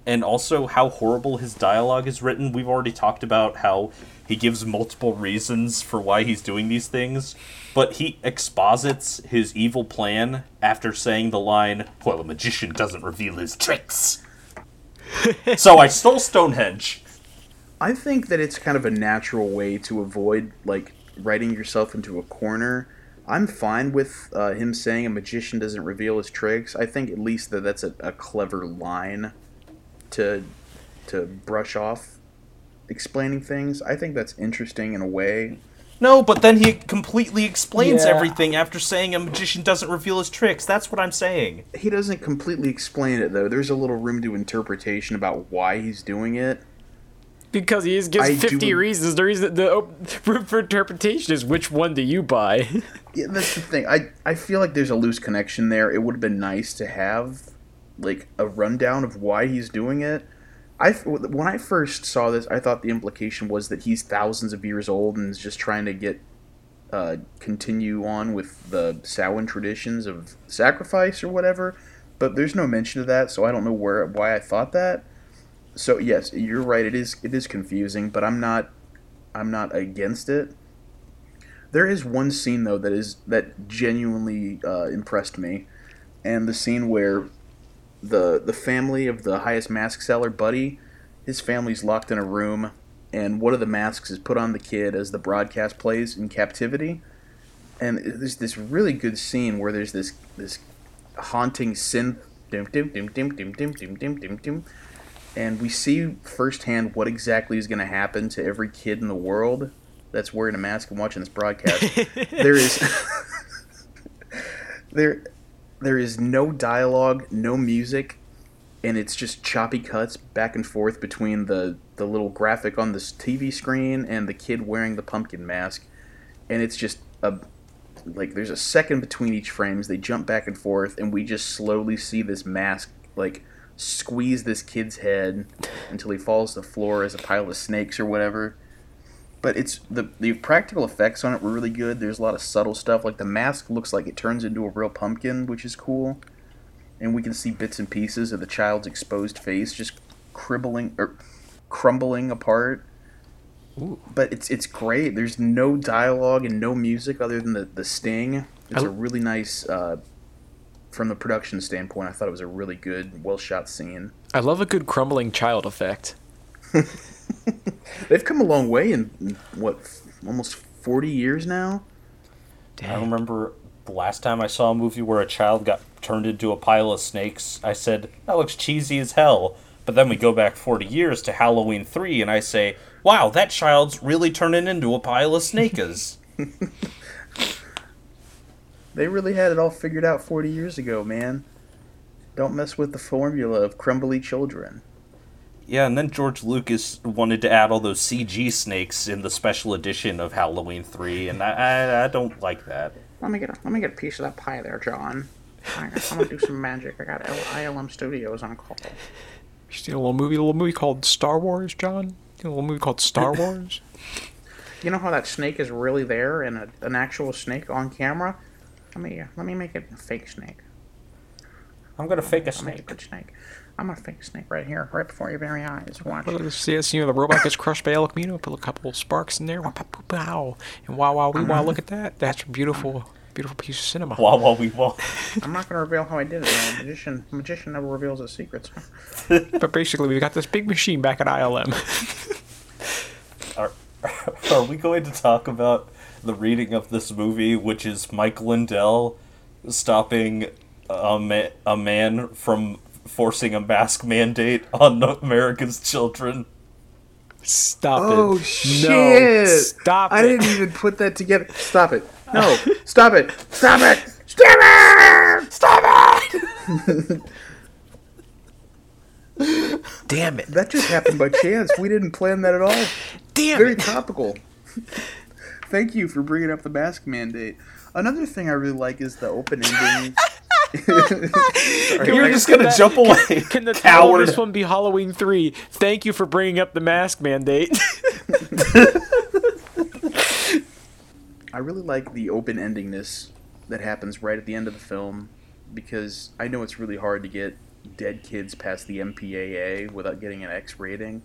Speaker 1: And also how horrible his dialogue is written. We've already talked about how he gives multiple reasons for why he's doing these things, but he exposits his evil plan after saying the line, "Well, a magician doesn't reveal his tricks." so I stole Stonehenge.
Speaker 3: I think that it's kind of a natural way to avoid like writing yourself into a corner. I'm fine with uh, him saying a magician doesn't reveal his tricks. I think at least that that's a, a clever line to to brush off explaining things. I think that's interesting in a way.
Speaker 1: No, but then he completely explains
Speaker 2: Yeah.
Speaker 1: everything after saying a magician doesn't reveal his tricks. That's what I'm saying.
Speaker 3: He doesn't completely explain it though. There's a little room to interpretation about why he's doing it.
Speaker 2: Because he gives
Speaker 3: I
Speaker 2: 50
Speaker 3: do-
Speaker 2: reasons. The reason the room for interpretation is which one do you buy?
Speaker 3: Yeah, that's the thing. I I feel like there's a loose connection there. It would have been nice to have like a rundown of why he's doing it. I when I first saw this, I thought the implication was that he's thousands of years old and is just trying to get uh, continue on with the Samhain traditions of sacrifice or whatever. But there's no mention of that, so I don't know where why I thought that. So yes, you're right. It is it is confusing, but I'm not I'm not against it. There is one scene though that is that genuinely uh, impressed me, and the scene where the the family of the highest mask seller, Buddy, his family's locked in a room, and one of the masks is put on the kid as the broadcast plays in captivity, and there's this really good scene where there's this this haunting synth, dim dim dim dim dim dim dim dim dim dim, and we see firsthand what exactly is going to happen to every kid in the world that's wearing a mask and watching this broadcast. there is there there is no dialogue, no music, and it's just choppy cuts back and forth between the the little graphic on this TV screen and the kid wearing the pumpkin mask, and it's just a like there's a second between each frames. They jump back and forth, and we just slowly see this mask like squeeze this kid's head until he falls to the floor as a pile of snakes or whatever. But it's the the practical effects on it were really good. There's a lot of subtle stuff, like the mask looks like it turns into a real pumpkin, which is cool. And we can see bits and pieces of the child's exposed face just cribbling or crumbling apart. Ooh. But it's it's great. There's no dialogue and no music other than the, the sting. It's
Speaker 2: I-
Speaker 3: a really nice uh, from the production standpoint. I thought it was a really good, well shot scene.
Speaker 2: I love a good crumbling child effect.
Speaker 3: They've come a long way in in, what almost forty years now.
Speaker 1: I remember the last time I saw a movie where a child got turned into a pile of snakes. I said, that looks cheesy as hell. But then we go back 40 years to Halloween 3, and I say, wow, that child's really turning into a pile of snakas.
Speaker 3: They really had it all figured out 40 years ago, man. Don't mess with the formula of crumbly children.
Speaker 1: Yeah, and then George Lucas wanted to add all those CG snakes in the special edition of Halloween 3, and I, I, I don't like that.
Speaker 4: Let me get a, let me get a piece of that pie there, John. I, I'm gonna do some magic. I got L- ILM Studios on a call.
Speaker 2: You seen a little movie, a little movie called Star Wars, John? A little movie called Star Wars?
Speaker 4: You know how that snake is really there and a, an actual snake on camera? Let me uh, let me make it a fake snake.
Speaker 1: I'm gonna fake a
Speaker 4: I'll make a
Speaker 1: snake.
Speaker 4: good snake. I'm gonna fake snake right here, right before your very eyes. Watch.
Speaker 2: Well, see, see, you know, the robot gets crushed by El Camino, put a couple of sparks in there, wah, pow, pow, pow, and wow, wow, wee, wow, uh-huh. look at that. That's a beautiful, beautiful piece of cinema.
Speaker 1: Wah wah wee wah.
Speaker 4: I'm not gonna reveal how I did it. though. magician magician never reveals his secrets.
Speaker 2: But basically, we've got this big machine back at ILM.
Speaker 1: Are, are we going to talk about the reading of this movie, which is Mike Lindell stopping a, ma- a man from forcing a mask mandate on America's children?
Speaker 2: Stop
Speaker 3: Oh
Speaker 2: it.
Speaker 3: Oh, shit!
Speaker 2: No, stop
Speaker 3: I
Speaker 2: it.
Speaker 3: I didn't even put that together. Stop it! No! Stop it! Stop it! Stop it! Stop it!
Speaker 2: Damn it.
Speaker 3: That just happened by chance. We didn't plan that at all.
Speaker 2: Damn
Speaker 3: Very
Speaker 2: it.
Speaker 3: topical. Thank you for bringing up the mask mandate. Another thing I really like is the open ending.
Speaker 1: You're just gonna jump away,
Speaker 2: Can the title of this one be Halloween 3? Thank you for bringing up the mask mandate.
Speaker 3: I really like the open endingness that happens right at the end of the film because I know it's really hard to get dead kids past the MPAA without getting an X rating.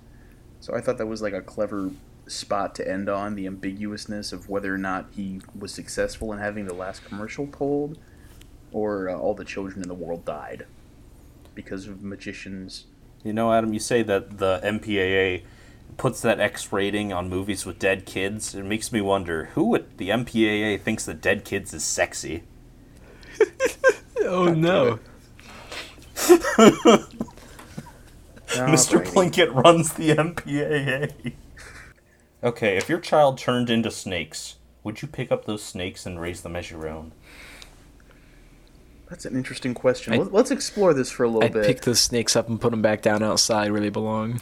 Speaker 3: So I thought that was like a clever spot to end on the ambiguousness of whether or not he was successful in having the last commercial pulled or uh, all the children in the world died because of magicians.
Speaker 1: You know, Adam, you say that the MPAA puts that X rating on movies with dead kids. It makes me wonder who at the MPAA thinks that dead kids is sexy.
Speaker 2: oh no.
Speaker 1: Mr. Plinkett runs the MPAA. Okay, if your child turned into snakes, would you pick up those snakes and raise them as your own?
Speaker 3: That's an interesting question.
Speaker 2: I-
Speaker 3: Let- Let's explore this for a little
Speaker 2: I'd
Speaker 3: bit.
Speaker 2: pick those snakes up and put them back down outside where they belong.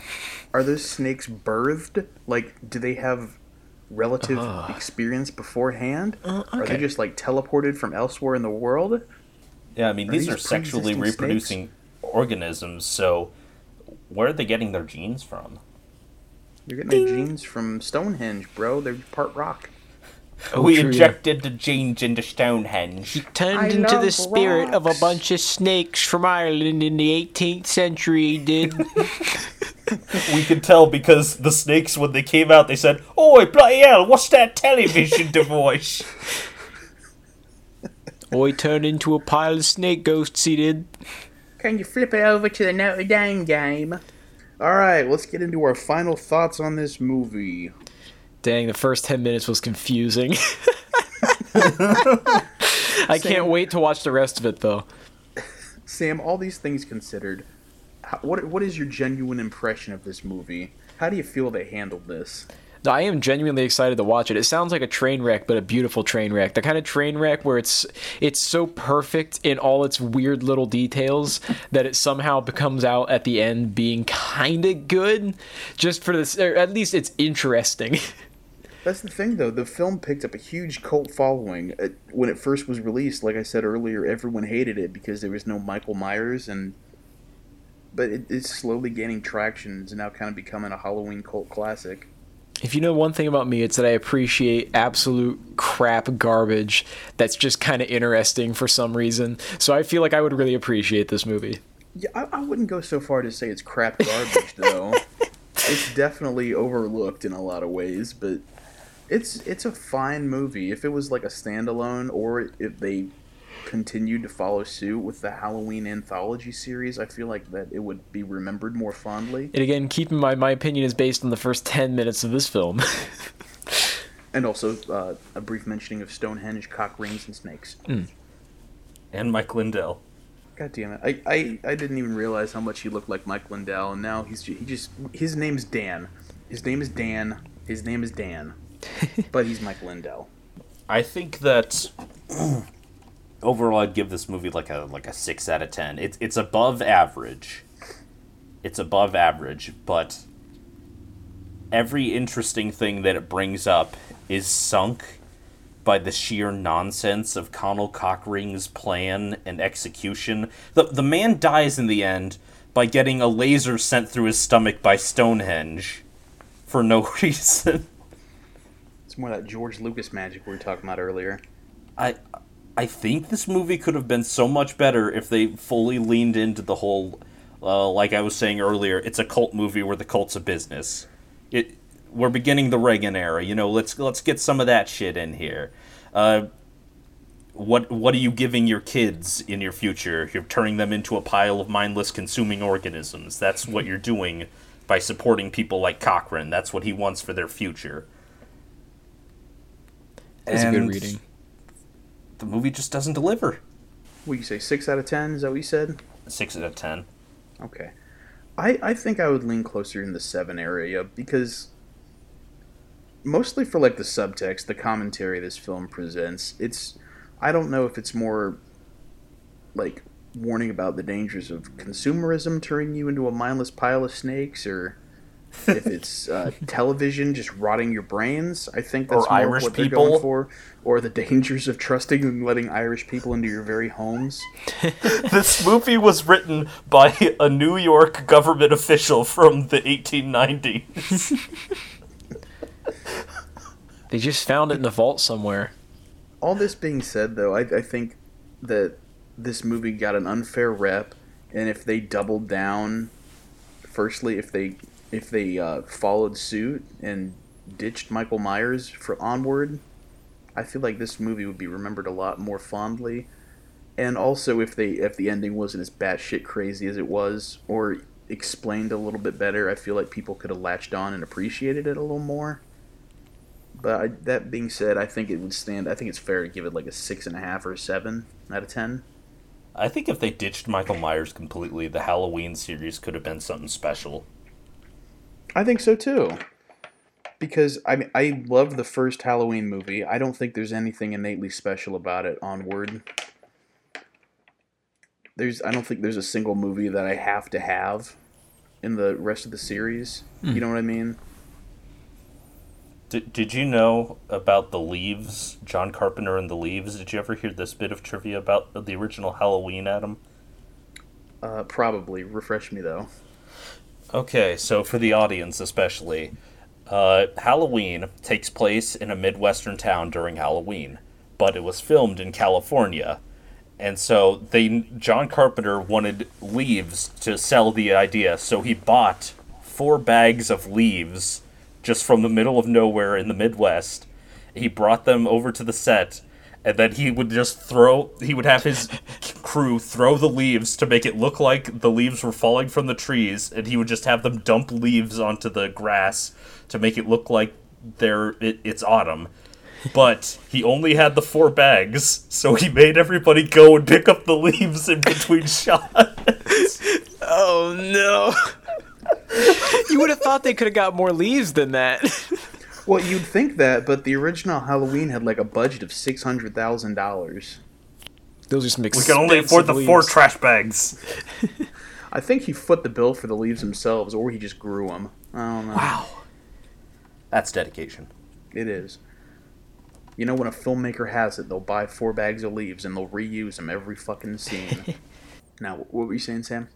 Speaker 3: Are those snakes birthed? Like, do they have relative
Speaker 2: Ah.
Speaker 3: experience beforehand? Are
Speaker 2: okay.
Speaker 3: they just like teleported from elsewhere in the world?
Speaker 1: Yeah, I mean,
Speaker 3: Are
Speaker 1: these
Speaker 3: these
Speaker 1: are sexually
Speaker 3: pre-existing
Speaker 1: reproducing organisms, so where are they getting their genes from?
Speaker 3: You're getting their genes from Stonehenge, bro. They're part rock.
Speaker 2: Oh,
Speaker 1: we
Speaker 2: true.
Speaker 1: injected the genes into Stonehenge.
Speaker 2: He turned
Speaker 3: I
Speaker 2: into the
Speaker 3: love
Speaker 2: spirit of a bunch of snakes from Ireland in the 18th century, he did.
Speaker 1: we could tell because the snakes, when they came out, they said, Oi, bloody hell, what's that television device?
Speaker 2: Boy turned into a pile of snake ghosts, he did.
Speaker 4: Can you flip it over to the Notre Dame game?
Speaker 3: All right, let's get into our final thoughts on this movie.
Speaker 2: Dang, the first 10 minutes was confusing. I can't wait to watch the rest of it, though.
Speaker 3: Sam, all these things considered, how, what what is your genuine impression of this movie? How do you feel they handled this?
Speaker 2: No, I am genuinely excited to watch it. It sounds like a train wreck, but a beautiful train wreck. The kind of train wreck where it's it's so perfect in all its weird little details that it somehow becomes out at the end being kind of good, just for this. Or at least it's interesting.
Speaker 3: That's the thing, though. The film picked up a huge cult following Uh, when it first was released. Like I said earlier, everyone hated it because there was no Michael Myers, and but it, it's slowly gaining traction. It's now kind of becoming a Halloween cult classic.
Speaker 2: If you know one thing about me, it's that I appreciate absolute crap garbage that's just kind of interesting for some reason. So I feel like I would really appreciate this movie.
Speaker 3: Yeah, I, I wouldn't go so far to say it's crap garbage, though. It's definitely overlooked in a lot of ways, but it's it's a fine movie. If it was like a standalone, or if they continued to follow suit with the Halloween anthology series, I feel like that it would be remembered more fondly.
Speaker 2: And again, keep in mind, my opinion is based on the first 10 minutes of this film.
Speaker 3: And also uh, a brief mentioning of Stonehenge, cock rings, and snakes.
Speaker 1: And Mike Lindell.
Speaker 3: God damn it! I, I, I didn't even realize how much he looked like Mike Lindell, and now he's he just his name's Dan. His name is Dan. His name is Dan, but he's Mike Lindell.
Speaker 1: I think that overall, I'd give this movie like a like a six out of ten. It's it's above average. It's above average, but every interesting thing that it brings up is sunk by the sheer nonsense of Conal Cochran's plan and execution. The the man dies in the end by getting a laser sent through his stomach by Stonehenge for no reason.
Speaker 3: It's more that George Lucas magic we were talking about earlier.
Speaker 1: I I think this movie could have been so much better if they fully leaned into the whole uh, like I was saying earlier, it's a cult movie where the cult's a business. It we're beginning the Reagan era, you know, let's let's get some of that shit in here. Uh, what what are you giving your kids in your future? You're turning them into a pile of mindless consuming organisms. That's what you're doing by supporting people like Cochran. That's what he wants for their future.
Speaker 2: It's a good reading.
Speaker 1: The movie just doesn't deliver.
Speaker 3: What you say, six out of ten? Is that what you said?
Speaker 1: Six out of ten.
Speaker 3: Okay. I, I think I would lean closer in the seven area because mostly for like the subtext, the commentary this film presents, it's I don't know if it's more like warning about the dangers of consumerism turning you into a mindless pile of snakes or if it's uh, television just rotting your brains. I think that's
Speaker 1: Or
Speaker 3: more
Speaker 1: Irish
Speaker 3: what they're
Speaker 1: people.
Speaker 3: going for. Or the dangers of trusting and letting Irish people into your very homes.
Speaker 1: this movie was written by a New York government official from the 1890s.
Speaker 2: They just found it in the vault somewhere.
Speaker 3: all this being said, though, I, I think that this movie got an unfair rep, and if they doubled down, firstly, if they if they uh, followed suit and ditched Michael Myers for Onward, I feel like this movie would be remembered a lot more fondly. And also, if they if the ending wasn't as batshit crazy as it was, or explained a little bit better, I feel like people could have latched on and appreciated it a little more. But I, that being said, I think it would stand. I think it's fair to give it like a six and a half or a seven out of ten.
Speaker 1: I think if they ditched Michael Myers completely, the Halloween series could have been something special.
Speaker 3: I think so too. because I mean, I love the first Halloween movie. I don't think there's anything innately special about it. Onward. There's I don't think there's a single movie that I have to have in the rest of the series. You know what I mean?
Speaker 1: Did, did you know about the Leaves, John Carpenter and the Leaves? Did you ever hear this bit of trivia about the original Halloween, Adam?
Speaker 3: Uh, probably. Refresh me though.
Speaker 1: Okay, so for the audience especially, uh, Halloween takes place in a Midwestern town during Halloween, but it was filmed in California. And so they John Carpenter wanted leaves to sell the idea, so he bought four bags of leaves just from the middle of nowhere in the Midwest. He brought them over to the set, and then he would just throw. He would have his crew throw the leaves to make it look like the leaves were falling from the trees, and he would just have them dump leaves onto the grass to make it look like they're it, it's autumn. But he only had the four bags, so he made everybody go and pick up the leaves in between shots.
Speaker 2: Oh no! you would have thought they could have got more leaves than that.
Speaker 3: Well, you'd think that, but the original Halloween had like a budget of six hundred thousand dollars.
Speaker 2: Those are some
Speaker 1: We can only afford the four trash bags.
Speaker 3: I think he foot the bill for the leaves themselves, or he just grew them. I don't know.
Speaker 2: Wow.
Speaker 1: That's dedication.
Speaker 3: It is. You know, when a filmmaker has it, they'll buy four bags of leaves and they'll reuse them every fucking scene. now, what were you saying, Sam?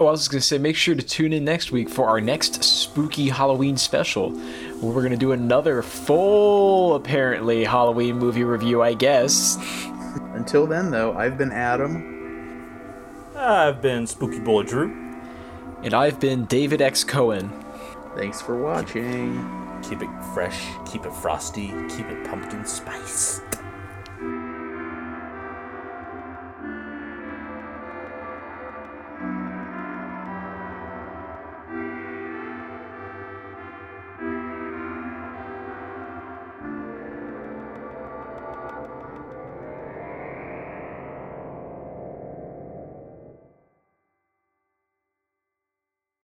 Speaker 2: Oh, I was just gonna say, make sure to tune in next week for our next spooky Halloween special, where we're gonna do another full, apparently, Halloween movie review, I guess.
Speaker 3: Until then, though, I've been Adam.
Speaker 1: I've been Spooky Boy Drew.
Speaker 2: And I've been David X. Cohen.
Speaker 3: Thanks for watching.
Speaker 1: Keep it fresh, keep it frosty, keep it pumpkin spice.